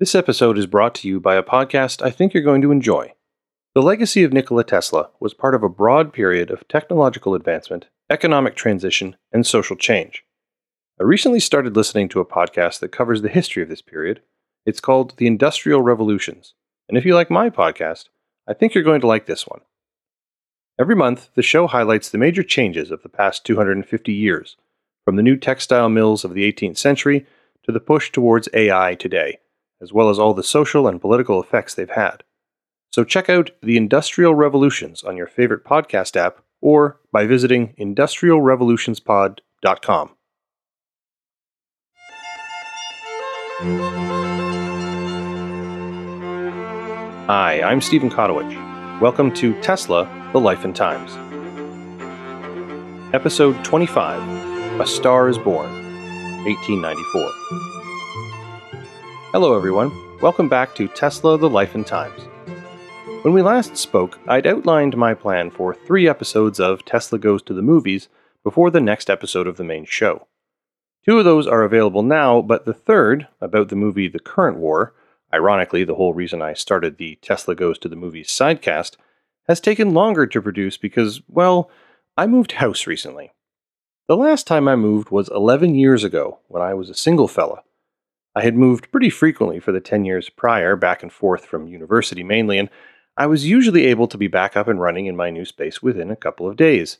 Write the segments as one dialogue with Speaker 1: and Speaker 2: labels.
Speaker 1: This episode is brought to you by a podcast I think you're going to enjoy. The legacy of Nikola Tesla was part of a broad period of technological advancement, economic transition, and social change. I recently started listening to a podcast that covers the history of this period. It's called The Industrial Revolutions. And if you like my podcast, I think you're going to like this one. Every month, the show highlights the major changes of the past 250 years, from the new textile mills of the 18th century to the push towards AI today, as well as all the social and political effects they've had. So check out the Industrial Revolutions on your favorite podcast app or by visiting industrialrevolutionspod.com. Hi, I'm Stephen Kotowych. Welcome to Tesla The Life and Times. Episode 25 A Star is Born, 1894. Hello, everyone. Welcome back to Tesla The Life and Times. When we last spoke, I'd outlined my plan for three episodes of Tesla Goes to the Movies before the next episode of the main show. Two of those are available now, but the third, about the movie The Current War, Ironically, the whole reason I started the Tesla Goes to the Movies sidecast has taken longer to produce because, well, I moved house recently. The last time I moved was 11 years ago when I was a single fella. I had moved pretty frequently for the 10 years prior, back and forth from university mainly, and I was usually able to be back up and running in my new space within a couple of days.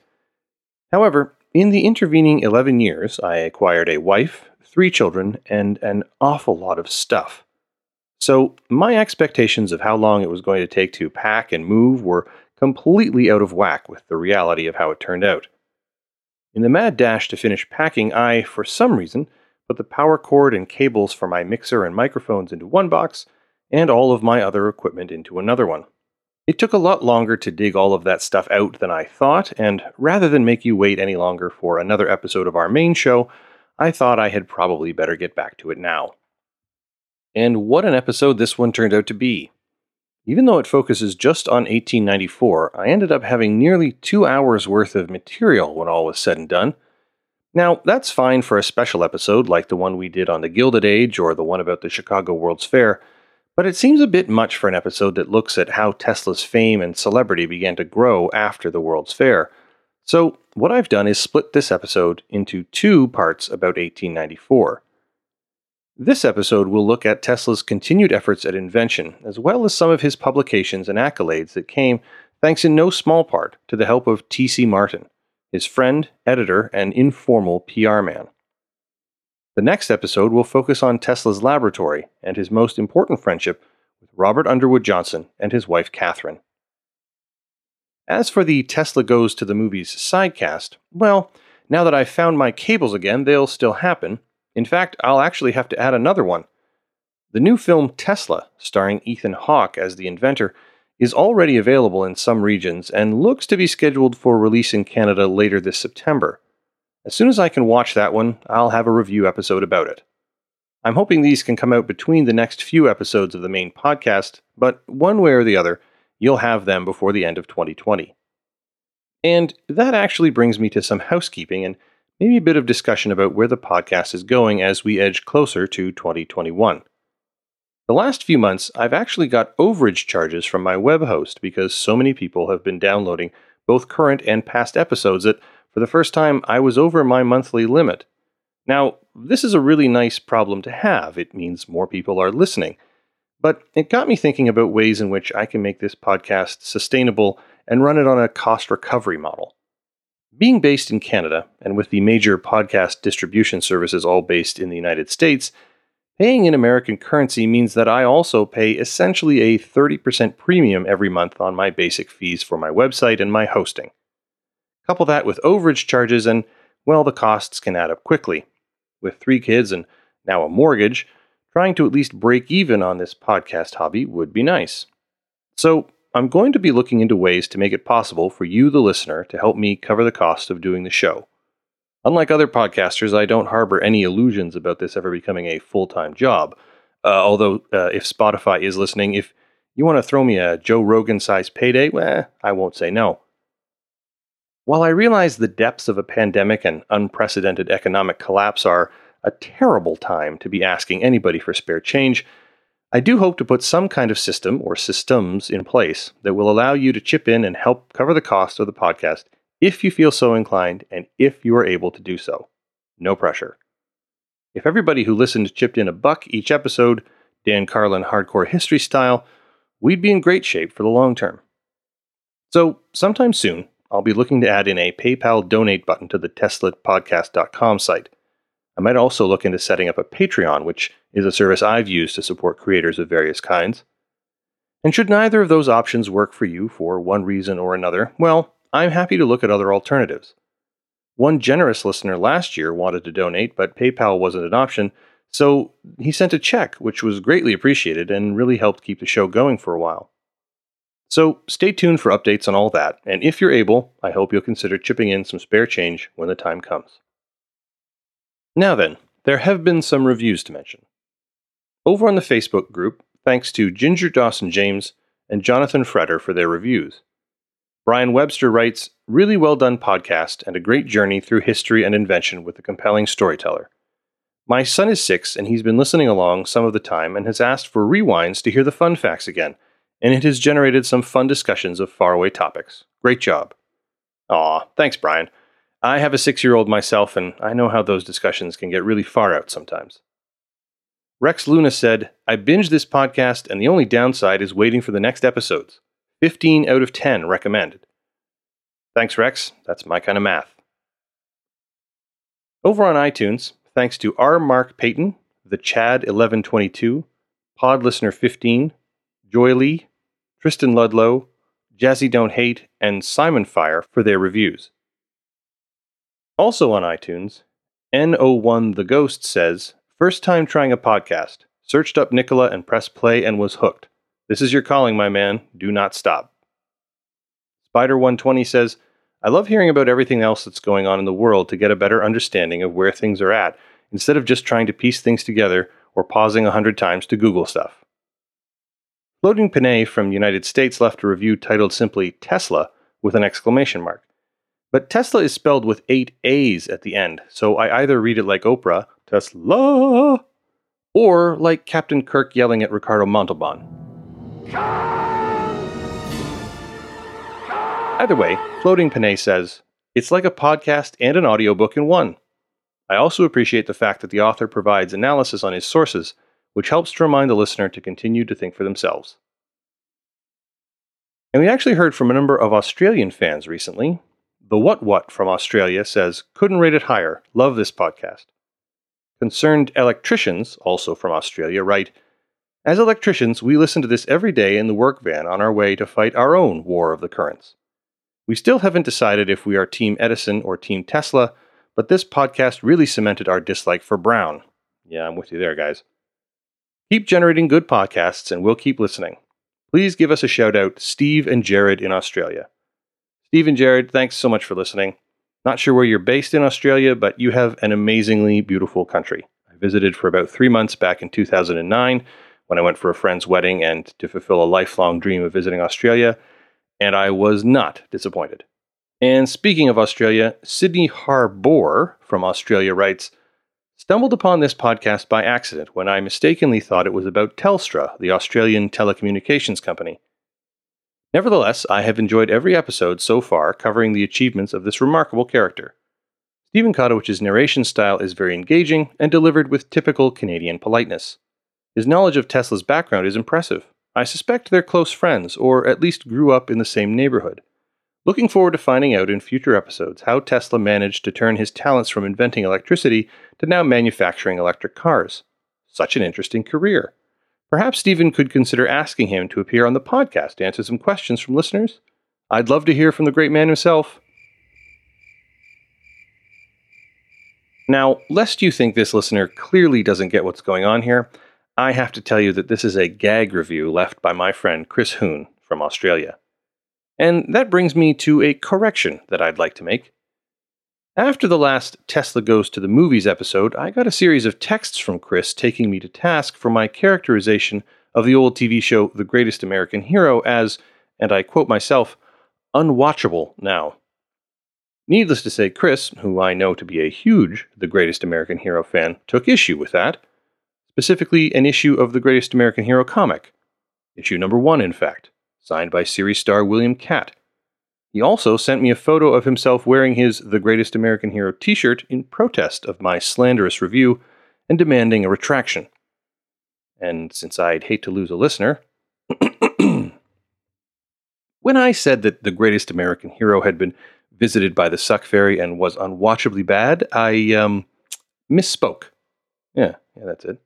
Speaker 1: However, in the intervening 11 years, I acquired a wife, three children, and an awful lot of stuff. So, my expectations of how long it was going to take to pack and move were completely out of whack with the reality of how it turned out. In the mad dash to finish packing, I, for some reason, put the power cord and cables for my mixer and microphones into one box, and all of my other equipment into another one. It took a lot longer to dig all of that stuff out than I thought, and rather than make you wait any longer for another episode of our main show, I thought I had probably better get back to it now. And what an episode this one turned out to be. Even though it focuses just on 1894, I ended up having nearly two hours worth of material when all was said and done. Now, that's fine for a special episode like the one we did on the Gilded Age or the one about the Chicago World's Fair, but it seems a bit much for an episode that looks at how Tesla's fame and celebrity began to grow after the World's Fair. So, what I've done is split this episode into two parts about 1894. This episode will look at Tesla's continued efforts at invention, as well as some of his publications and accolades that came thanks in no small part to the help of T.C. Martin, his friend, editor, and informal PR man. The next episode will focus on Tesla's laboratory and his most important friendship with Robert Underwood Johnson and his wife Catherine. As for the Tesla Goes to the Movies sidecast, well, now that I've found my cables again, they'll still happen, in fact, I'll actually have to add another one. The new film Tesla, starring Ethan Hawke as the inventor, is already available in some regions and looks to be scheduled for release in Canada later this September. As soon as I can watch that one, I'll have a review episode about it. I'm hoping these can come out between the next few episodes of the main podcast, but one way or the other, you'll have them before the end of 2020. And that actually brings me to some housekeeping and maybe a bit of discussion about where the podcast is going as we edge closer to 2021. The last few months, I've actually got overage charges from my web host because so many people have been downloading both current and past episodes that, for the first time, I was over my monthly limit. Now, this is a really nice problem to have. It means more people are listening. But it got me thinking about ways in which I can make this podcast sustainable and run it on a cost recovery model. Being based in Canada, and with the major podcast distribution services all based in the United States, paying in American currency means that I also pay essentially a 30% premium every month on my basic fees for my website and my hosting. Couple that with overage charges, and well, the costs can add up quickly. With three kids and now a mortgage, trying to at least break even on this podcast hobby would be nice. So, I'm going to be looking into ways to make it possible for you, the listener, to help me cover the cost of doing the show. Unlike other podcasters, I don't harbor any illusions about this ever becoming a full time job. Uh, although, uh, if Spotify is listening, if you want to throw me a Joe Rogan sized payday, well, I won't say no. While I realize the depths of a pandemic and unprecedented economic collapse are a terrible time to be asking anybody for spare change, I do hope to put some kind of system or systems in place that will allow you to chip in and help cover the cost of the podcast if you feel so inclined and if you are able to do so. No pressure. If everybody who listened chipped in a buck each episode, Dan Carlin hardcore history style, we'd be in great shape for the long term. So, sometime soon, I'll be looking to add in a PayPal donate button to the TeslaPodcast.com site. I might also look into setting up a Patreon, which is a service I've used to support creators of various kinds. And should neither of those options work for you for one reason or another, well, I'm happy to look at other alternatives. One generous listener last year wanted to donate, but PayPal wasn't an option, so he sent a check, which was greatly appreciated and really helped keep the show going for a while. So stay tuned for updates on all that, and if you're able, I hope you'll consider chipping in some spare change when the time comes. Now then, there have been some reviews to mention. Over on the Facebook group, thanks to Ginger Dawson James and Jonathan Fretter for their reviews. Brian Webster writes, Really well done podcast and a great journey through history and invention with a compelling storyteller. My son is six and he's been listening along some of the time and has asked for rewinds to hear the fun facts again and it has generated some fun discussions of faraway topics. Great job. Aw, thanks, Brian. I have a six year old myself, and I know how those discussions can get really far out sometimes. Rex Luna said, I binged this podcast, and the only downside is waiting for the next episodes. 15 out of 10 recommended. Thanks, Rex. That's my kind of math. Over on iTunes, thanks to R. Mark Payton, the Chad 1122, Pod Listener 15, Joy Lee, Tristan Ludlow, Jazzy Don't Hate, and Simon Fire for their reviews. Also on iTunes, N01 The Ghost says, First time trying a podcast. Searched up Nicola and pressed play and was hooked. This is your calling, my man. Do not stop. Spider120 says, I love hearing about everything else that's going on in the world to get a better understanding of where things are at, instead of just trying to piece things together or pausing a hundred times to Google stuff. Floating Panay from United States left a review titled simply Tesla with an exclamation mark. But Tesla is spelled with eight A's at the end, so I either read it like Oprah, Tesla, or like Captain Kirk yelling at Ricardo Montalban. Either way, Floating Panay says, It's like a podcast and an audiobook in one. I also appreciate the fact that the author provides analysis on his sources which helps to remind the listener to continue to think for themselves. And we actually heard from a number of Australian fans recently. The What What from Australia says, Couldn't rate it higher. Love this podcast. Concerned electricians, also from Australia, write, As electricians, we listen to this every day in the work van on our way to fight our own war of the currents. We still haven't decided if we are Team Edison or Team Tesla, but this podcast really cemented our dislike for Brown. Yeah, I'm with you there, guys. Keep generating good podcasts and we'll keep listening. Please give us a shout out, Steve and Jared in Australia. Steve and Jared, thanks so much for listening. Not sure where you're based in Australia, but you have an amazingly beautiful country. I visited for about three months back in 2009 when I went for a friend's wedding and to fulfill a lifelong dream of visiting Australia, and I was not disappointed. And speaking of Australia, Sydney Harbour from Australia writes, Stumbled upon this podcast by accident when I mistakenly thought it was about Telstra, the Australian telecommunications company. Nevertheless, I have enjoyed every episode so far covering the achievements of this remarkable character. Stephen Kotowych's narration style is very engaging and delivered with typical Canadian politeness. His knowledge of Tesla's background is impressive. I suspect they're close friends, or at least grew up in the same neighborhood. Looking forward to finding out in future episodes how Tesla managed to turn his talents from inventing electricity to now manufacturing electric cars. Such an interesting career. Perhaps Stephen could consider asking him to appear on the podcast to answer some questions from listeners. I'd love to hear from the great man himself. Now, lest you think this listener clearly doesn't get what's going on here, I have to tell you that this is a gag review left by my friend Chris Hoon from Australia. And that brings me to a correction that I'd like to make. After the last Tesla Goes to the Movies episode, I got a series of texts from Chris taking me to task for my characterization of the old TV show The Greatest American Hero as, and I quote myself, unwatchable now. Needless to say, Chris, who I know to be a huge The Greatest American Hero fan, took issue with that. Specifically an issue of the Greatest American Hero comic, issue number one, in fact, signed by series star William Katt. He also sent me a photo of himself wearing his The Greatest American Hero t shirt in protest of my slanderous review and demanding a retraction. And since I'd hate to lose a listener, when I said that The Greatest American Hero had been visited by the Suck Fairy and was unwatchably bad, I um, misspoke. Yeah, yeah, that's it.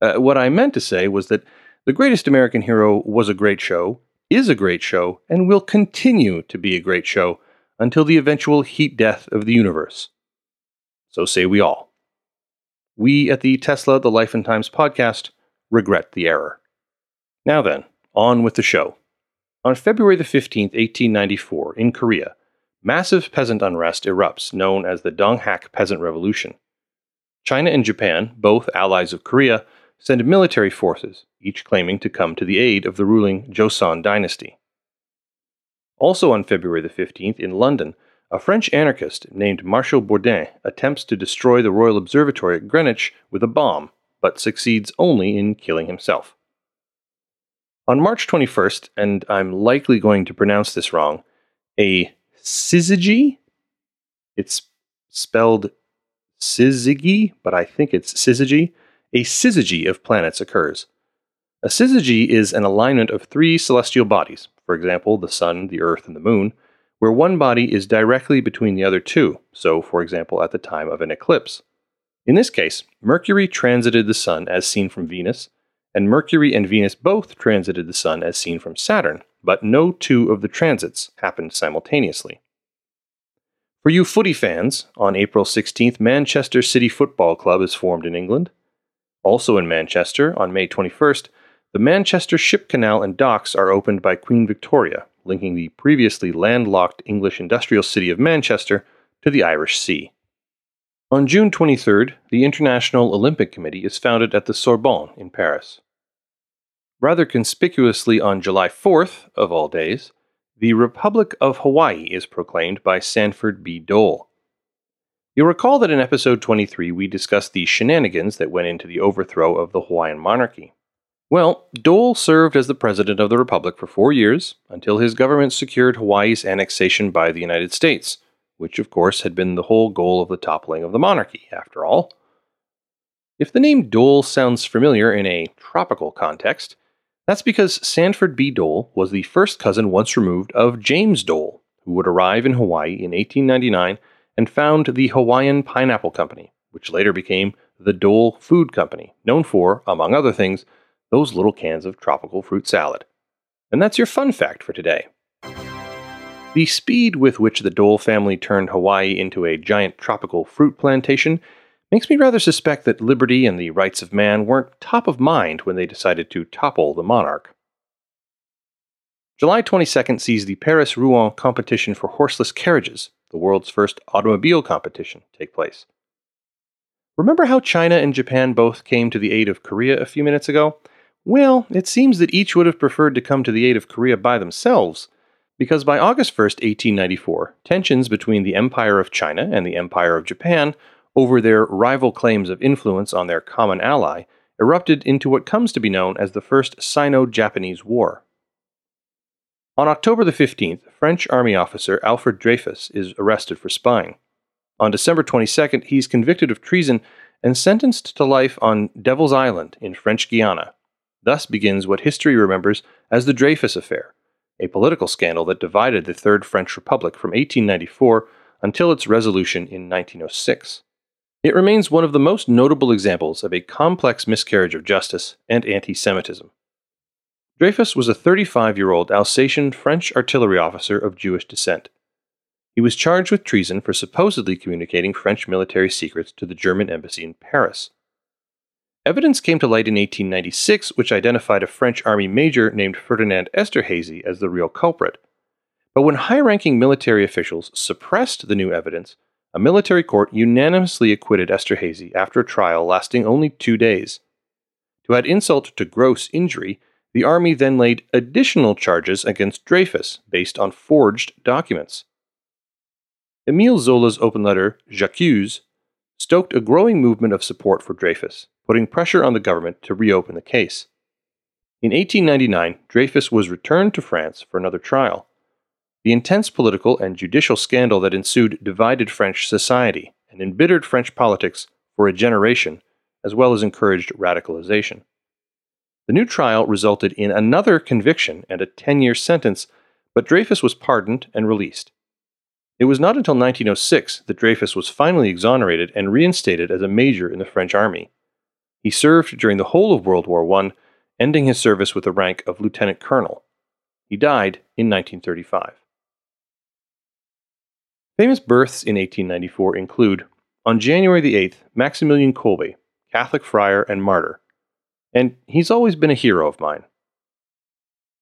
Speaker 1: Uh, what I meant to say was that The Greatest American Hero was a great show, is a great show, and will continue to be a great show until the eventual heat death of the universe. So say we all. We at the Tesla The Life and Times podcast regret the error. Now then, on with the show. On February the 15th, 1894, in Korea, massive peasant unrest erupts known as the Donghak Peasant Revolution. China and Japan, both allies of Korea, send military forces, each claiming to come to the aid of the ruling Joseon dynasty. Also on February the 15th, in London, a French anarchist named Martial Bourdin attempts to destroy the Royal Observatory at Greenwich with a bomb, but succeeds only in killing himself. On March 21st, and I'm likely going to pronounce this wrong, a syzygy, it's spelled syzygy, but I think it's syzygy, a syzygy of planets occurs. A syzygy is an alignment of three celestial bodies, for example, the Sun, the Earth, and the Moon, where one body is directly between the other two, so, for example, at the time of an eclipse. In this case, Mercury transited the Sun as seen from Venus, and Mercury and Venus both transited the Sun as seen from Saturn, but no two of the transits happened simultaneously. For you footy fans, on April 16th, Manchester City Football Club is formed in England. Also in Manchester, on May 21st, the Manchester Ship Canal and docks are opened by Queen Victoria, linking the previously landlocked English industrial city of Manchester to the Irish Sea. On June 23rd, the International Olympic Committee is founded at the Sorbonne in Paris. Rather conspicuously on July 4th, of all days, the Republic of Hawaii is proclaimed by Sanford B. Dole. You'll recall that in episode 23 we discussed the shenanigans that went into the overthrow of the Hawaiian monarchy. Well, Dole served as the president of the republic for four years until his government secured Hawaii's annexation by the United States, which of course had been the whole goal of the toppling of the monarchy, after all. If the name Dole sounds familiar in a tropical context, that's because Sanford B. Dole was the first cousin once removed of James Dole, who would arrive in Hawaii in 1899 and found the Hawaiian Pineapple Company, which later became the Dole Food Company, known for, among other things, those little cans of tropical fruit salad. And that's your fun fact for today. The speed with which the Dole family turned Hawaii into a giant tropical fruit plantation makes me rather suspect that liberty and the rights of man weren't top of mind when they decided to topple the monarch. July 22nd sees the Paris Rouen competition for horseless carriages, the world's first automobile competition, take place. Remember how China and Japan both came to the aid of Korea a few minutes ago? Well, it seems that each would have preferred to come to the aid of Korea by themselves, because by August 1st, 1894, tensions between the Empire of China and the Empire of Japan over their rival claims of influence on their common ally erupted into what comes to be known as the First Sino Japanese War. On October the 15th, French Army officer Alfred Dreyfus is arrested for spying. On December 22nd, he's convicted of treason and sentenced to life on Devil's Island in French Guiana. Thus begins what history remembers as the Dreyfus Affair, a political scandal that divided the Third French Republic from 1894 until its resolution in 1906. It remains one of the most notable examples of a complex miscarriage of justice and anti Semitism. Dreyfus was a 35 year old Alsatian French artillery officer of Jewish descent. He was charged with treason for supposedly communicating French military secrets to the German embassy in Paris. Evidence came to light in 1896 which identified a French army major named Ferdinand Esterhazy as the real culprit. But when high ranking military officials suppressed the new evidence, a military court unanimously acquitted Esterhazy after a trial lasting only two days. To add insult to gross injury, the army then laid additional charges against Dreyfus based on forged documents. Emile Zola's open letter, J'accuse, stoked a growing movement of support for Dreyfus, putting pressure on the government to reopen the case. In 1899, Dreyfus was returned to France for another trial. The intense political and judicial scandal that ensued divided French society and embittered French politics for a generation, as well as encouraged radicalization. The new trial resulted in another conviction and a 10 year sentence, but Dreyfus was pardoned and released. It was not until 1906 that Dreyfus was finally exonerated and reinstated as a major in the French army. He served during the whole of World War I, ending his service with the rank of lieutenant colonel. He died in 1935. Famous births in 1894 include on January the 8th, Maximilian Kolbe, Catholic friar and martyr, and he's always been a hero of mine.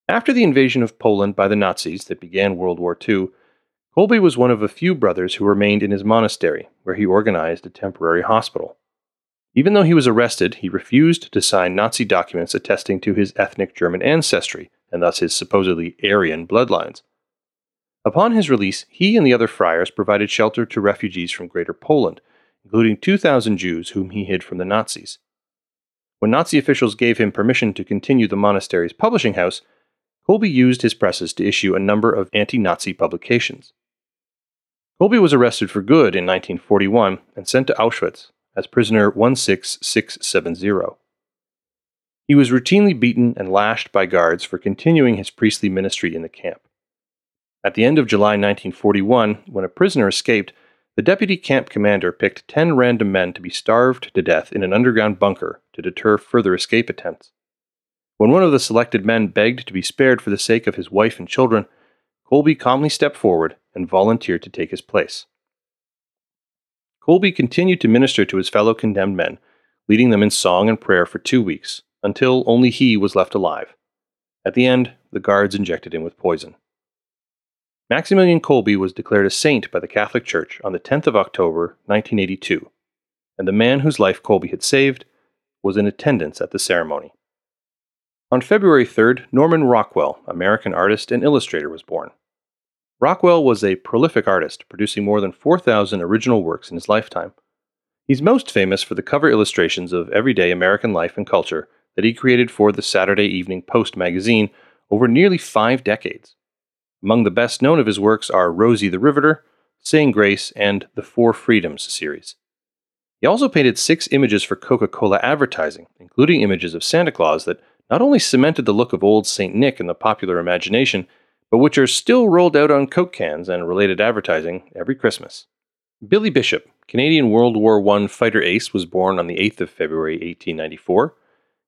Speaker 1: After the invasion of Poland by the Nazis that began World War II, Kolbe was one of a few brothers who remained in his monastery, where he organized a temporary hospital. Even though he was arrested, he refused to sign Nazi documents attesting to his ethnic German ancestry, and thus his supposedly Aryan bloodlines. Upon his release, he and the other friars provided shelter to refugees from Greater Poland, including 2,000 Jews whom he hid from the Nazis. When Nazi officials gave him permission to continue the monastery's publishing house, Kolbe used his presses to issue a number of anti Nazi publications. Kolbe was arrested for good in 1941 and sent to Auschwitz as prisoner 16670. He was routinely beaten and lashed by guards for continuing his priestly ministry in the camp. At the end of July 1941, when a prisoner escaped, the deputy camp commander picked 10 random men to be starved to death in an underground bunker to deter further escape attempts. When one of the selected men begged to be spared for the sake of his wife and children, Kolbe calmly stepped forward and volunteered to take his place. Kolbe continued to minister to his fellow condemned men, leading them in song and prayer for two weeks, until only he was left alive. At the end, the guards injected him with poison. Maximilian Kolbe was declared a saint by the Catholic Church on the 10th of October, 1982, and the man whose life Kolbe had saved was in attendance at the ceremony. On February 3rd, Norman Rockwell, American artist and illustrator, was born. Rockwell was a prolific artist, producing more than 4,000 original works in his lifetime. He's most famous for the cover illustrations of everyday American life and culture that he created for the Saturday Evening Post magazine over nearly five decades. Among the best known of his works are Rosie the Riveter, Saying Grace, and the Four Freedoms series. He also painted six images for Coca Cola advertising, including images of Santa Claus that not only cemented the look of old St. Nick in the popular imagination, but which are still rolled out on Coke cans and related advertising every Christmas. Billy Bishop, Canadian World War I fighter ace, was born on the 8th of February 1894.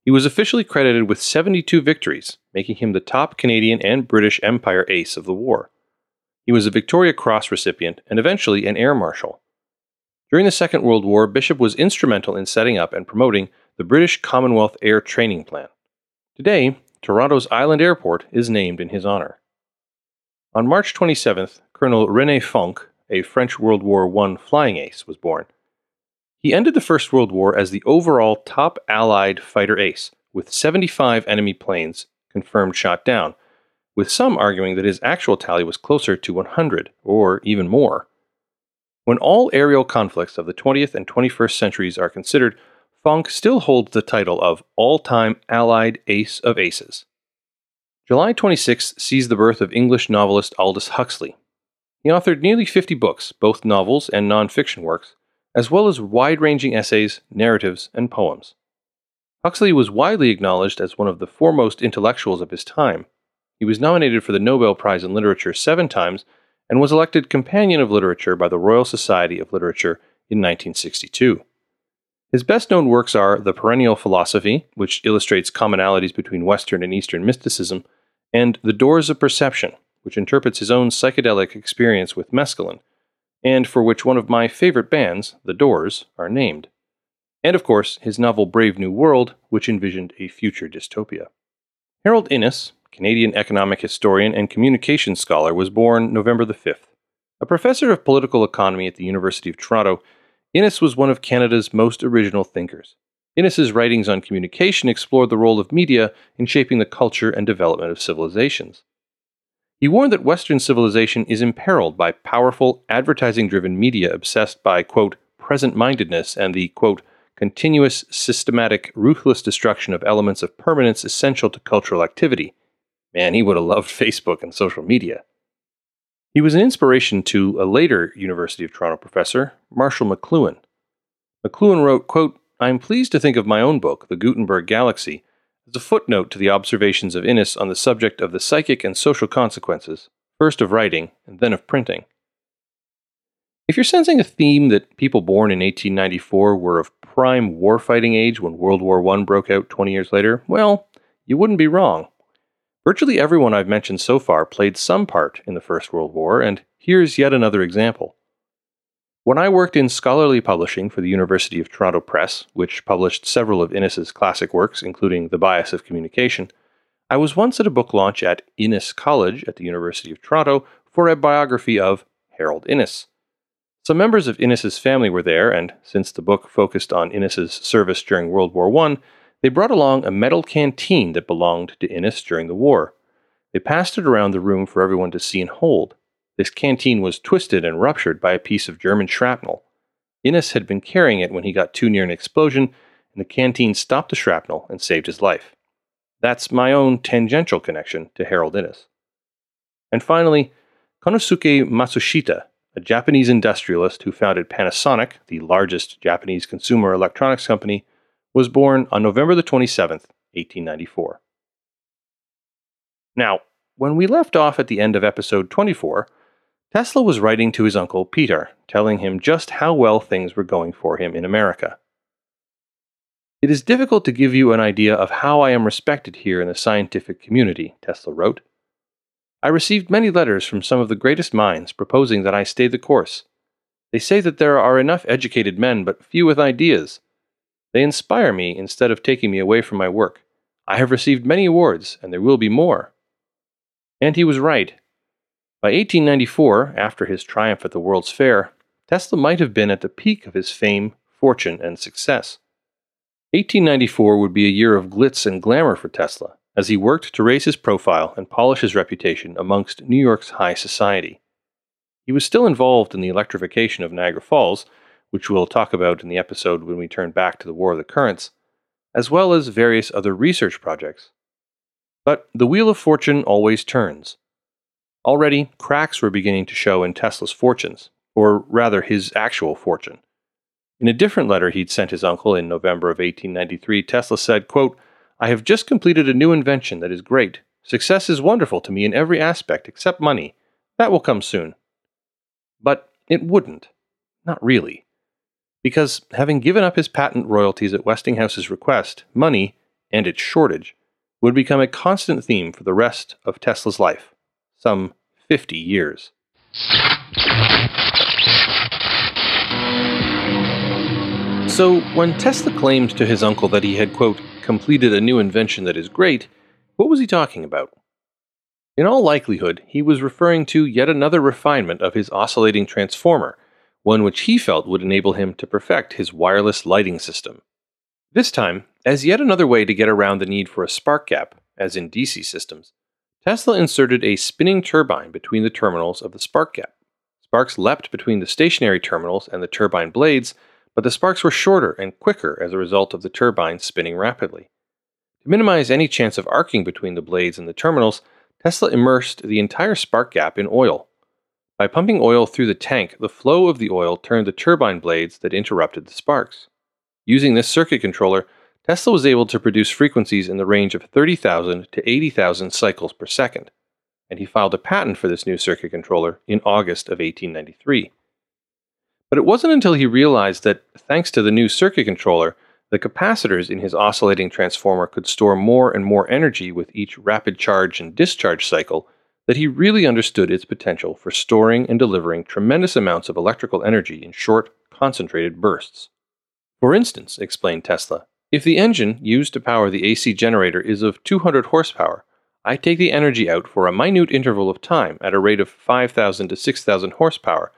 Speaker 1: He was officially credited with 72 victories, making him the top Canadian and British Empire ace of the war. He was a Victoria Cross recipient and eventually an air marshal. During the Second World War, Bishop was instrumental in setting up and promoting the British Commonwealth Air Training Plan. Today, Toronto's Island Airport is named in his honor. On March 27th, Colonel René Fonck, a French World War I flying ace, was born. He ended the First World War as the overall top Allied fighter ace, with 75 enemy planes confirmed shot down, with some arguing that his actual tally was closer to 100, or even more. When all aerial conflicts of the 20th and 21st centuries are considered, Fonck still holds the title of all time Allied Ace of Aces. July 26 sees the birth of English novelist Aldous Huxley. He authored nearly 50 books, both novels and non fiction works, as well as wide ranging essays, narratives, and poems. Huxley was widely acknowledged as one of the foremost intellectuals of his time. He was nominated for the Nobel Prize in Literature seven times and was elected Companion of Literature by the Royal Society of Literature in 1962. His best known works are The Perennial Philosophy, which illustrates commonalities between Western and Eastern mysticism, and The Doors of Perception, which interprets his own psychedelic experience with mescaline, and for which one of my favorite bands, The Doors, are named. And of course, his novel Brave New World, which envisioned a future dystopia. Harold Innis, Canadian economic historian and communications scholar, was born November the 5th. A professor of political economy at the University of Toronto, Innis was one of Canada's most original thinkers. Innis's writings on communication explored the role of media in shaping the culture and development of civilizations. He warned that Western civilization is imperiled by powerful, advertising driven media obsessed by, quote, present mindedness and the, quote, continuous, systematic, ruthless destruction of elements of permanence essential to cultural activity. Man, he would have loved Facebook and social media. He was an inspiration to a later University of Toronto professor, Marshall McLuhan. McLuhan wrote, quote, I am pleased to think of my own book, The Gutenberg Galaxy, as a footnote to the observations of Innis on the subject of the psychic and social consequences, first of writing and then of printing. If you're sensing a theme that people born in 1894 were of prime warfighting age when World War I broke out 20 years later, well, you wouldn't be wrong. Virtually everyone I've mentioned so far played some part in the First World War, and here's yet another example. When I worked in scholarly publishing for the University of Toronto Press, which published several of Innis's classic works, including The Bias of Communication, I was once at a book launch at Innis College at the University of Toronto for a biography of Harold Innis. Some members of Innis's family were there, and since the book focused on Innis's service during World War I, they brought along a metal canteen that belonged to Innis during the war. They passed it around the room for everyone to see and hold. This canteen was twisted and ruptured by a piece of German shrapnel. Innis had been carrying it when he got too near an explosion, and the canteen stopped the shrapnel and saved his life. That's my own tangential connection to Harold Innis. And finally, Konosuke Matsushita, a Japanese industrialist who founded Panasonic, the largest Japanese consumer electronics company, was born on November the 27th, 1894. Now, when we left off at the end of episode 24, Tesla was writing to his uncle Peter, telling him just how well things were going for him in America. It is difficult to give you an idea of how I am respected here in the scientific community, Tesla wrote. I received many letters from some of the greatest minds proposing that I stay the course. They say that there are enough educated men, but few with ideas. They inspire me instead of taking me away from my work. I have received many awards, and there will be more. And he was right. By 1894, after his triumph at the World's Fair, Tesla might have been at the peak of his fame, fortune, and success. 1894 would be a year of glitz and glamour for Tesla as he worked to raise his profile and polish his reputation amongst New York's high society. He was still involved in the electrification of Niagara Falls, which we'll talk about in the episode when we turn back to the War of the Currents, as well as various other research projects. But the wheel of fortune always turns. Already, cracks were beginning to show in Tesla's fortunes, or rather his actual fortune. In a different letter he'd sent his uncle in November of 1893, Tesla said, quote, I have just completed a new invention that is great. Success is wonderful to me in every aspect except money. That will come soon. But it wouldn't. Not really. Because, having given up his patent royalties at Westinghouse's request, money, and its shortage, would become a constant theme for the rest of Tesla's life some 50 years. So, when Tesla claimed to his uncle that he had, quote, completed a new invention that is great, what was he talking about? In all likelihood, he was referring to yet another refinement of his oscillating transformer, one which he felt would enable him to perfect his wireless lighting system. This time, as yet another way to get around the need for a spark gap, as in DC systems, Tesla inserted a spinning turbine between the terminals of the spark gap. Sparks leapt between the stationary terminals and the turbine blades, but the sparks were shorter and quicker as a result of the turbine spinning rapidly. To minimize any chance of arcing between the blades and the terminals, Tesla immersed the entire spark gap in oil. By pumping oil through the tank, the flow of the oil turned the turbine blades that interrupted the sparks. Using this circuit controller, Tesla was able to produce frequencies in the range of 30,000 to 80,000 cycles per second, and he filed a patent for this new circuit controller in August of 1893. But it wasn't until he realized that, thanks to the new circuit controller, the capacitors in his oscillating transformer could store more and more energy with each rapid charge and discharge cycle that he really understood its potential for storing and delivering tremendous amounts of electrical energy in short, concentrated bursts. For instance, explained Tesla, if the engine used to power the AC generator is of 200 horsepower, I take the energy out for a minute interval of time at a rate of 5,000 to 6,000 horsepower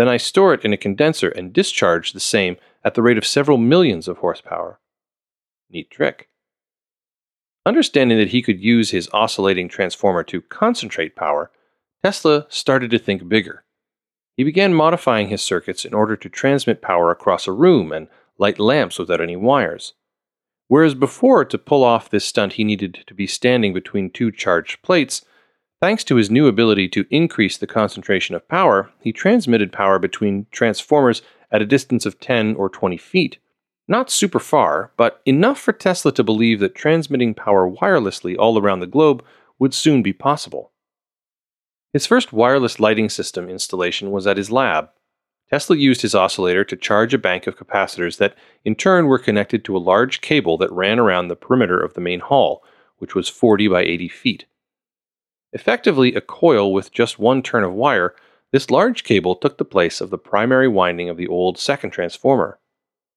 Speaker 1: then I store it in a condenser and discharge the same at the rate of several millions of horsepower. Neat trick. Understanding that he could use his oscillating transformer to concentrate power, Tesla started to think bigger. he began modifying his circuits in order to transmit power across a room and light lamps without any wires. Whereas before, to pull off this stunt, he needed to be standing between two charged plates, thanks to his new ability to increase the concentration of power, he transmitted power between transformers at a distance of 10 or 20 feet. Not super far, but enough for Tesla to believe that transmitting power wirelessly all around the globe would soon be possible. His first wireless lighting system installation was at his lab, Tesla used his oscillator to charge a bank of capacitors that, in turn, were connected to a large cable that ran around the perimeter of the main hall, which was 40 by 80 feet. Effectively a coil with just one turn of wire, this large cable took the place of the primary winding of the old second transformer.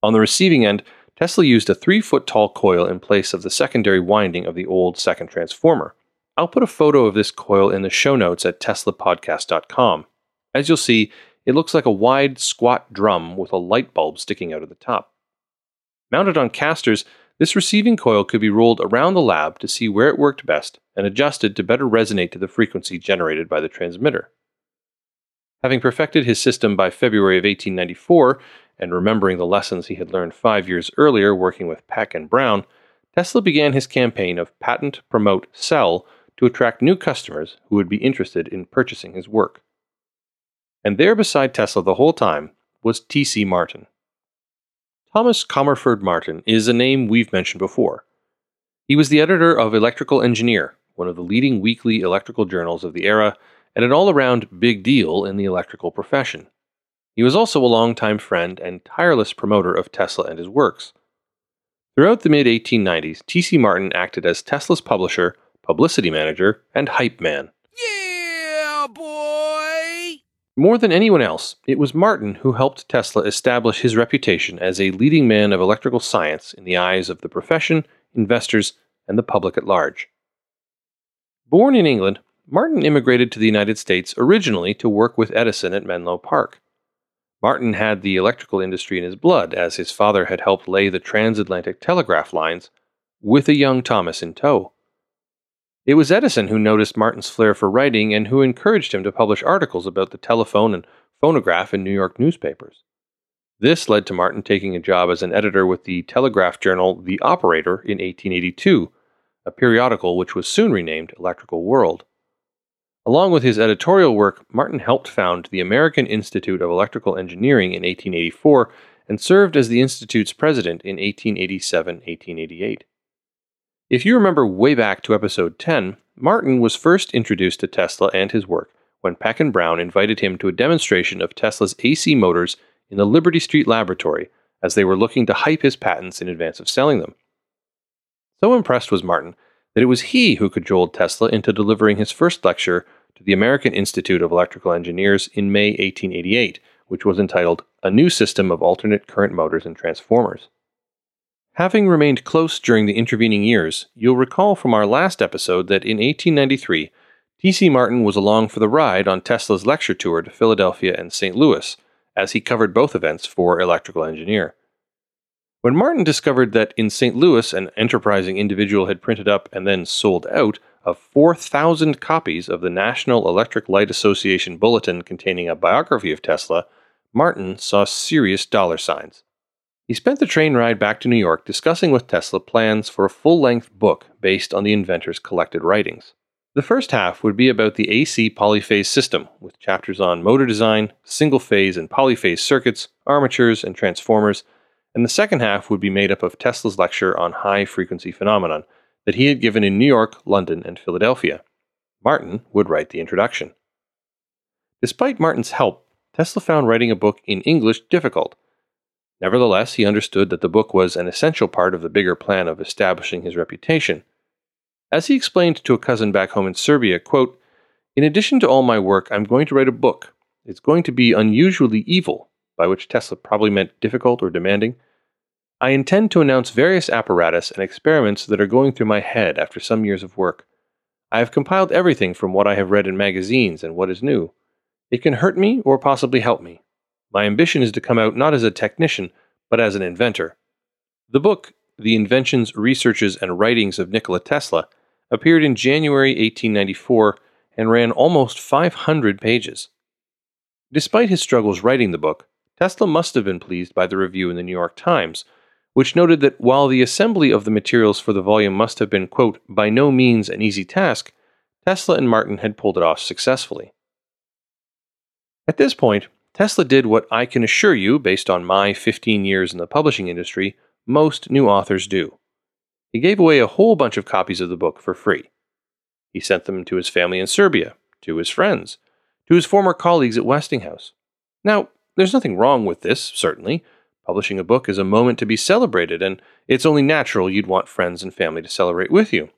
Speaker 1: On the receiving end, Tesla used a 3 foot tall coil in place of the secondary winding of the old second transformer. I'll put a photo of this coil in the show notes at teslapodcast.com. As you'll see, it looks like a wide, squat drum with a light bulb sticking out of the top. Mounted on casters, this receiving coil could be rolled around the lab to see where it worked best and adjusted to better resonate to the frequency generated by the transmitter. Having perfected his system by February of 1894, and remembering the lessons he had learned five years earlier working with Peck and Brown, Tesla began his campaign of patent, promote, sell to attract new customers who would be interested in purchasing his work and there beside Tesla the whole time was T.C. Martin. Thomas Comerford Martin is a name we've mentioned before. He was the editor of Electrical Engineer, one of the leading weekly electrical journals of the era, and an all around big deal in the electrical profession. He was also a longtime friend and tireless promoter of Tesla and his works. Throughout the mid 1890s, T.C. Martin acted as Tesla's publisher, publicity manager, and hype man.
Speaker 2: Yeah, boy!
Speaker 1: More than anyone else, it was Martin who helped Tesla establish his reputation as a leading man of electrical science in the eyes of the profession, investors, and the public at large. Born in England, Martin immigrated to the United States originally to work with Edison at Menlo Park. Martin had the electrical industry in his blood, as his father had helped lay the transatlantic telegraph lines, with a young Thomas in tow. It was Edison who noticed Martin's flair for writing and who encouraged him to publish articles about the telephone and phonograph in New York newspapers. This led to Martin taking a job as an editor with the telegraph journal The Operator in 1882, a periodical which was soon renamed Electrical World. Along with his editorial work, Martin helped found the American Institute of Electrical Engineering in 1884 and served as the Institute's president in 1887 1888. If you remember way back to episode 10, Martin was first introduced to Tesla and his work when Peck and Brown invited him to a demonstration of Tesla's AC motors in the Liberty Street laboratory as they were looking to hype his patents in advance of selling them. So impressed was Martin that it was he who cajoled Tesla into delivering his first lecture to the American Institute of Electrical Engineers in May 1888, which was entitled A New System of Alternate Current Motors and Transformers. Having remained close during the intervening years, you'll recall from our last episode that in 1893, T.C. Martin was along for the ride on Tesla's lecture tour to Philadelphia and St. Louis, as he covered both events for Electrical Engineer. When Martin discovered that in St. Louis an enterprising individual had printed up and then sold out of 4,000 copies of the National Electric Light Association bulletin containing a biography of Tesla, Martin saw serious dollar signs. He spent the train ride back to New York discussing with Tesla plans for a full length book based on the inventor's collected writings. The first half would be about the AC polyphase system, with chapters on motor design, single phase and polyphase circuits, armatures, and transformers, and the second half would be made up of Tesla's lecture on high frequency phenomenon that he had given in New York, London, and Philadelphia. Martin would write the introduction. Despite Martin's help, Tesla found writing a book in English difficult Nevertheless, he understood that the book was an essential part of the bigger plan of establishing his reputation. As he explained to a cousin back home in Serbia, quote, In addition to all my work, I'm going to write a book. It's going to be unusually evil, by which Tesla probably meant difficult or demanding. I intend to announce various apparatus and experiments that are going through my head after some years of work. I have compiled everything from what I have read in magazines and what is new. It can hurt me or possibly help me. My ambition is to come out not as a technician, but as an inventor. The book, The Inventions, Researches, and Writings of Nikola Tesla, appeared in January 1894 and ran almost 500 pages. Despite his struggles writing the book, Tesla must have been pleased by the review in the New York Times, which noted that while the assembly of the materials for the volume must have been, quote, by no means an easy task, Tesla and Martin had pulled it off successfully. At this point, Tesla did what I can assure you, based on my 15 years in the publishing industry, most new authors do. He gave away a whole bunch of copies of the book for free. He sent them to his family in Serbia, to his friends, to his former colleagues at Westinghouse. Now, there's nothing wrong with this, certainly. Publishing a book is a moment to be celebrated, and it's only natural you'd want friends and family to celebrate with you.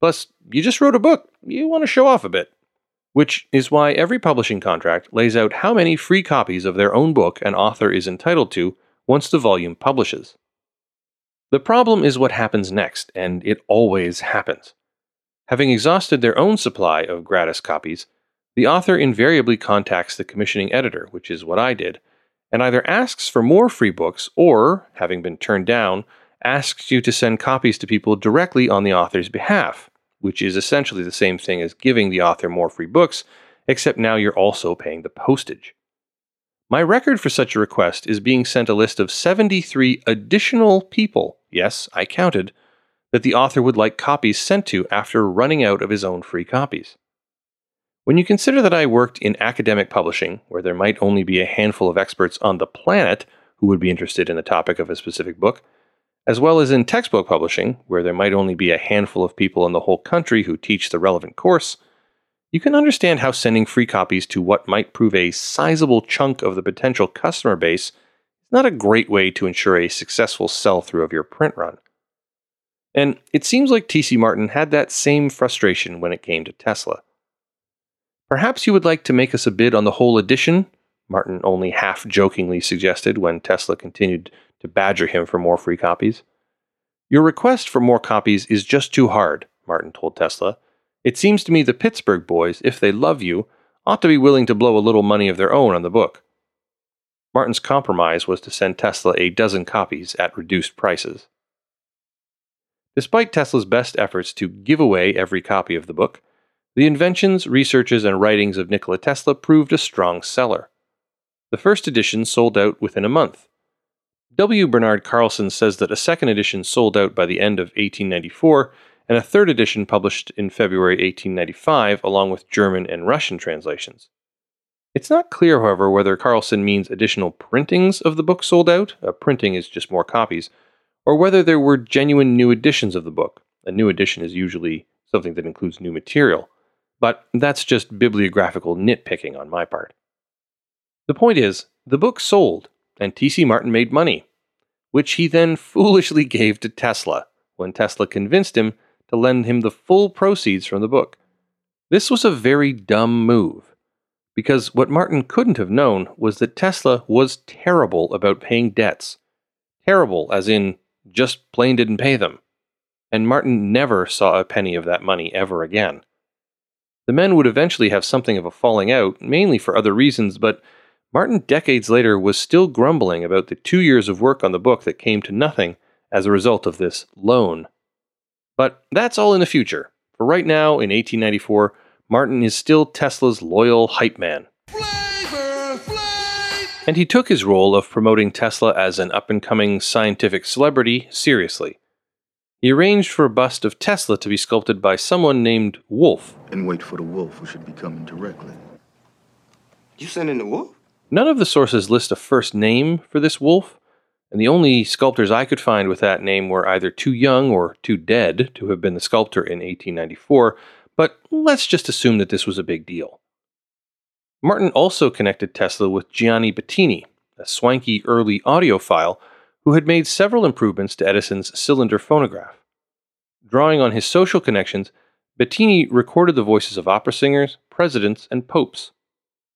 Speaker 1: Plus, you just wrote a book, you want to show off a bit. Which is why every publishing contract lays out how many free copies of their own book an author is entitled to once the volume publishes. The problem is what happens next, and it always happens. Having exhausted their own supply of gratis copies, the author invariably contacts the commissioning editor, which is what I did, and either asks for more free books or, having been turned down, asks you to send copies to people directly on the author's behalf, which is essentially the same thing as giving the author more free books, except now you're also paying the postage. My record for such a request is being sent a list of 73 additional people, yes, I counted, that the author would like copies sent to after running out of his own free copies. When you consider that I worked in academic publishing, where there might only be a handful of experts on the planet who would be interested in the topic of a specific book, as well as in textbook publishing, where there might only be a handful of people in the whole country who teach the relevant course, you can understand how sending free copies to what might prove a sizable chunk of the potential customer base is not a great way to ensure a successful sell through of your print run. And it seems like TC Martin had that same frustration when it came to Tesla. Perhaps you would like to make us a bid on the whole edition, Martin only half jokingly suggested when Tesla continued to badger him for more free copies. Your request for more copies is just too hard, Martin told Tesla. It seems to me the Pittsburgh boys, if they love you, ought to be willing to blow a little money of their own on the book. Martin's compromise was to send Tesla a dozen copies at reduced prices. Despite Tesla's best efforts to give away every copy of the book, the inventions, researches, and writings of Nikola Tesla proved a strong seller. The first edition sold out within a month. W. Bernard Carlson says that a second edition sold out by the end of 1894, and a third edition published in February 1895, along with German and Russian translations. It's not clear, however, whether Carlson means additional printings of the book sold out, a printing is just more copies, or whether there were genuine new editions of the book. A new edition is usually something that includes new material. But that's just bibliographical nitpicking on my part. The point is, the book sold, and T.C. Martin made money, which he then foolishly gave to Tesla when Tesla convinced him to lend him the full proceeds from the book. This was a very dumb move, because what Martin couldn't have known was that Tesla was terrible about paying debts. Terrible, as in, just plain didn't pay them. And Martin never saw a penny of that money ever again. The men would eventually have something of a falling out, mainly for other reasons, but Martin, decades later, was still grumbling about the two years of work on the book that came to nothing as a result of this loan. But that's all in the future. For right now, in 1894, Martin is still Tesla's loyal hype man.
Speaker 2: Flavor Flav!
Speaker 1: And he took his role of promoting Tesla as an up and coming scientific celebrity seriously. He arranged for a bust of Tesla to be sculpted by someone named Wolf.
Speaker 3: and wait for the wolf who should be coming directly.
Speaker 4: You sending the wolf?
Speaker 1: None of the sources list a first name for this wolf, and the only sculptors I could find with that name were either too young or too dead to have been the sculptor in 1894, but let's just assume that this was a big deal. Martin also connected Tesla with Gianni Bettini, a swanky early audiophile who had made several improvements to Edison's cylinder phonograph. Drawing on his social connections, Bettini recorded the voices of opera singers, presidents, and popes.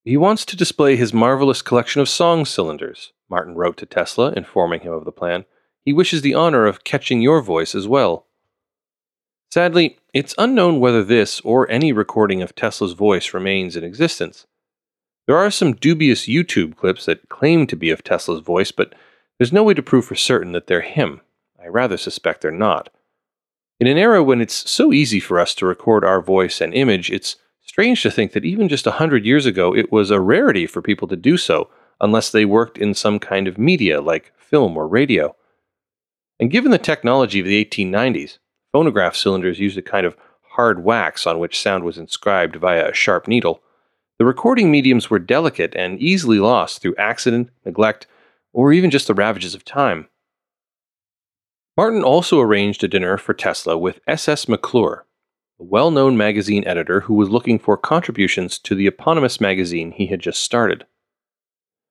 Speaker 1: He wants to display his marvelous collection of song cylinders, Martin wrote to Tesla, informing him of the plan. He wishes the honor of catching your voice as well. Sadly, it's unknown whether this or any recording of Tesla's voice remains in existence. There are some dubious YouTube clips that claim to be of Tesla's voice, but there's no way to prove for certain that they're him. I rather suspect they're not. In an era when it's so easy for us to record our voice and image, it's strange to think that even just a hundred years ago it was a rarity for people to do so unless they worked in some kind of media like film or radio. And given the technology of the 1890s, phonograph cylinders used a kind of hard wax on which sound was inscribed via a sharp needle, the recording mediums were delicate and easily lost through accident, neglect, or even just the ravages of time. Martin also arranged a dinner for Tesla with S.S. McClure, a well known magazine editor who was looking for contributions to the eponymous magazine he had just started.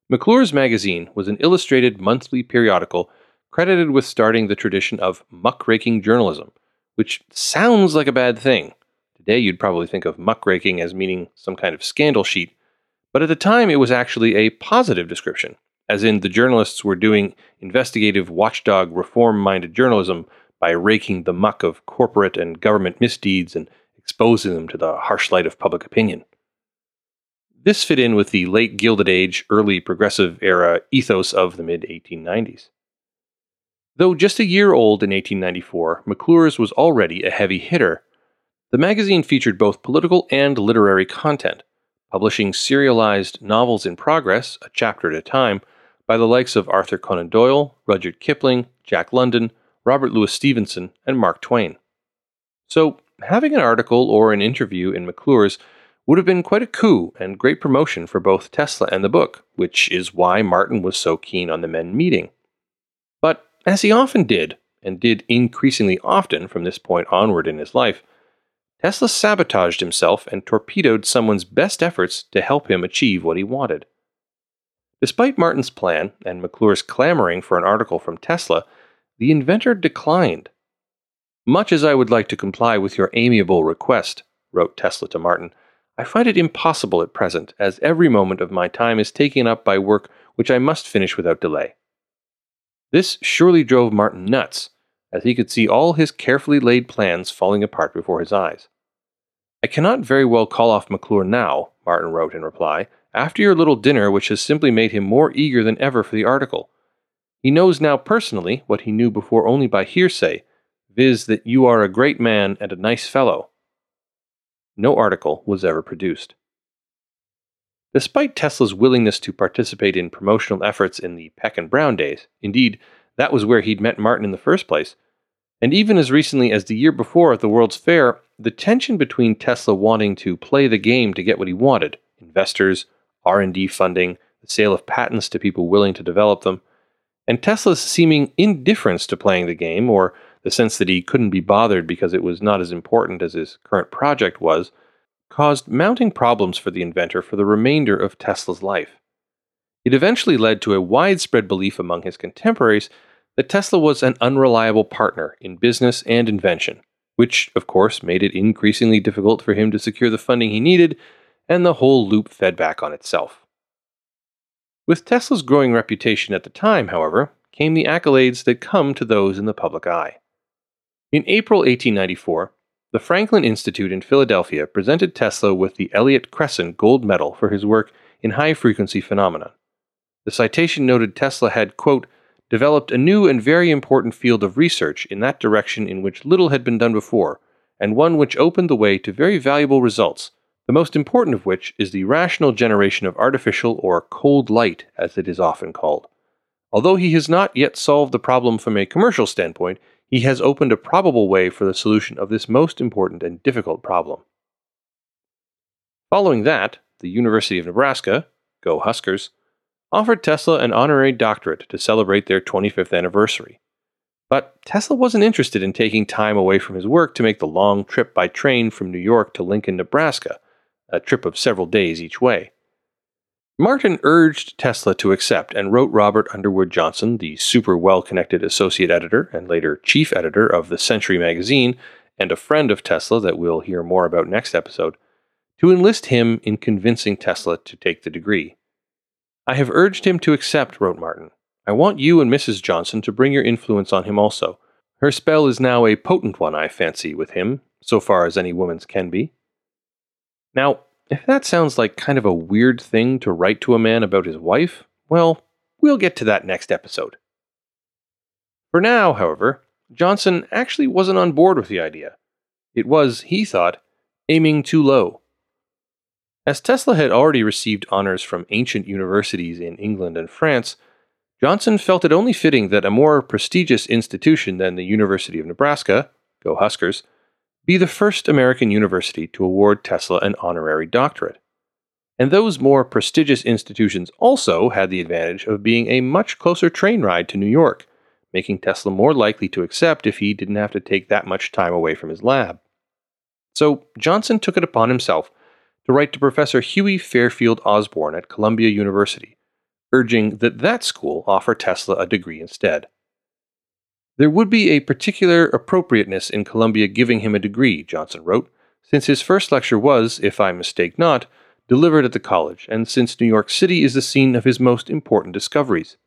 Speaker 1: McClure's magazine was an illustrated monthly periodical credited with starting the tradition of muckraking journalism, which sounds like a bad thing. Today you'd probably think of muckraking as meaning some kind of scandal sheet, but at the time it was actually a positive description as in the journalists were doing investigative watchdog reform minded journalism by raking the muck of corporate and government misdeeds and exposing them to the harsh light of public opinion. This fit in with the late Gilded Age, early Progressive era ethos of the mid 1890s. Though just a year old in 1894, McClure's was already a heavy hitter. The magazine featured both political and literary content, publishing serialized novels in progress, a chapter at a time, by the likes of Arthur Conan Doyle, Rudyard Kipling, Jack London, Robert Louis Stevenson, and Mark Twain. So, having an article or an interview in McClure's would have been quite a coup and great promotion for both Tesla and the book, which is why Martin was so keen on the men meeting. But, as he often did, and did increasingly often from this point onward in his life, Tesla sabotaged himself and torpedoed someone's best efforts to help him achieve what he wanted. Despite Martin's plan and McClure's clamoring for an article from Tesla, the inventor declined. Much as I would like to comply with your amiable request, wrote Tesla to Martin, I find it impossible at present, as every moment of my time is taken up by work which I must finish without delay. This surely drove Martin nuts, as he could see all his carefully laid plans falling apart before his eyes. I cannot very well call off McClure now, Martin wrote in reply, after your little dinner, which has simply made him more eager than ever for the article. He knows now personally what he knew before only by hearsay, viz., that you are a great man and a nice fellow. No article was ever produced. Despite Tesla's willingness to participate in promotional efforts in the Peck and Brown days, indeed, that was where he'd met Martin in the first place, and even as recently as the year before at the World's Fair, the tension between Tesla wanting to play the game to get what he wanted, investors, R&D funding, the sale of patents to people willing to develop them, and Tesla's seeming indifference to playing the game or the sense that he couldn't be bothered because it was not as important as his current project was, caused mounting problems for the inventor for the remainder of Tesla's life. It eventually led to a widespread belief among his contemporaries that Tesla was an unreliable partner in business and invention, which, of course, made it increasingly difficult for him to secure the funding he needed and the whole loop fed back on itself. With Tesla's growing reputation at the time, however, came the accolades that come to those in the public eye. In April 1894, the Franklin Institute in Philadelphia presented Tesla with the Elliott Cresson Gold Medal for his work in high frequency phenomena. The citation noted Tesla had, quote, developed a new and very important field of research in that direction in which little had been done before, and one which opened the way to very valuable results the most important of which is the rational generation of artificial or cold light, as it is often called. Although he has not yet solved the problem from a commercial standpoint, he has opened a probable way for the solution of this most important and difficult problem. Following that, the University of Nebraska, go Huskers, offered Tesla an honorary doctorate to celebrate their 25th anniversary. But Tesla wasn't interested in taking time away from his work to make the long trip by train from New York to Lincoln, Nebraska, a trip of several days each way. Martin urged Tesla to accept and wrote Robert Underwood Johnson, the super well connected associate editor and later chief editor of the Century magazine, and a friend of Tesla that we'll hear more about next episode, to enlist him in convincing Tesla to take the degree. I have urged him to accept, wrote Martin. I want you and Mrs. Johnson to bring your influence on him also. Her spell is now a potent one, I fancy, with him, so far as any woman's can be. Now, if that sounds like kind of a weird thing to write to a man about his wife, well, we'll get to that next episode. For now, however, Johnson actually wasn't on board with the idea. It was, he thought, aiming too low. As Tesla had already received honors from ancient universities in England and France, Johnson felt it only fitting that a more prestigious institution than the University of Nebraska, go Huskers, be the first American university to award Tesla an honorary doctorate. And those more prestigious institutions also had the advantage of being a much closer train ride to New York, making Tesla more likely to accept if he didn't have to take that much time away from his lab. So Johnson took it upon himself to write to Professor Huey Fairfield Osborn at Columbia University, urging that that school offer Tesla a degree instead. There would be a particular appropriateness in Columbia giving him a degree, Johnson wrote, since his first lecture was, if I mistake not, delivered at the college, and since New York City is the scene of his most important discoveries.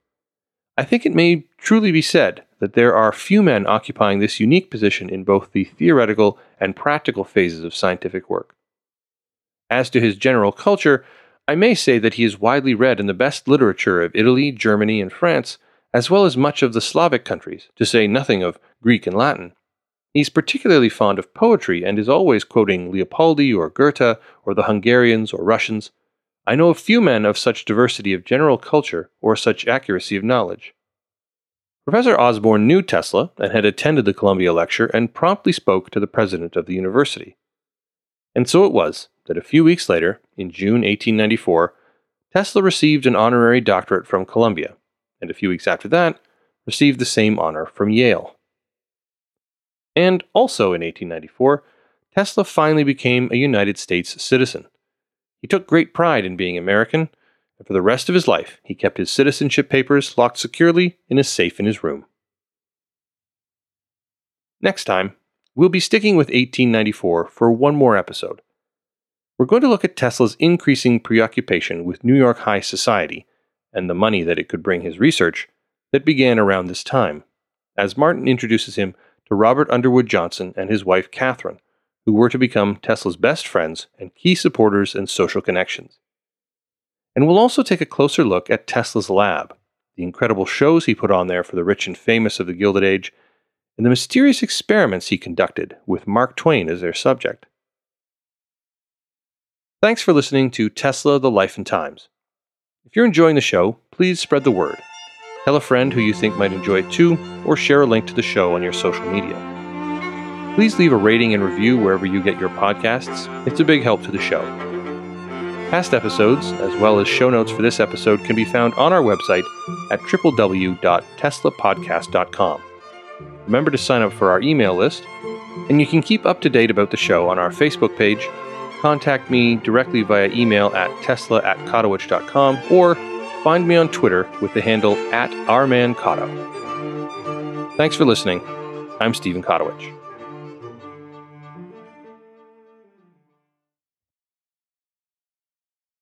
Speaker 1: I think it may truly be said that there are few men occupying this unique position in both the theoretical and practical phases of scientific work. As to his general culture, I may say that he is widely read in the best literature of Italy, Germany, and France, as well as much of the Slavic countries, to say nothing of Greek and Latin. He's particularly fond of poetry and is always quoting Leopardi or Goethe or the Hungarians or Russians. I know of few men of such diversity of general culture or such accuracy of knowledge. Professor Osborn knew Tesla and had attended the Columbia lecture and promptly spoke to the president of the university. And so it was that a few weeks later, in June 1894, Tesla received an honorary doctorate from Columbia, and a few weeks after that, received the same honor from Yale. And also in 1894, Tesla finally became a United States citizen. He took great pride in being American, and for the rest of his life, he kept his citizenship papers locked securely in a safe in his room. Next time, we'll be sticking with 1894 for one more episode. We're going to look at Tesla's increasing preoccupation with New York high society and the money that it could bring his research that began around this time, as Martin introduces him to Robert Underwood Johnson and his wife Catherine, who were to become Tesla's best friends and key supporters and social connections. And we'll also take a closer look at Tesla's lab, the incredible shows he put on there for the rich and famous of the Gilded Age, and the mysterious experiments he conducted with Mark Twain as their subject. Thanks for listening to Tesla The Life and Times. If you're enjoying the show, please spread the word. Tell a friend who you think might enjoy it too, or share a link to the show on your social media. Please leave a rating and review wherever you get your podcasts. It's a big help to the show. Past episodes, as well as show notes for this episode, can be found on our website at www.teslapodcast.com. Remember to sign up for our email list, and you can keep up to date about the show on our Facebook page. Contact me directly via email at tesla at kotowych.com or find me on Twitter with the handle at ourmankato. Thanks for listening. I'm Stephen Kotowych.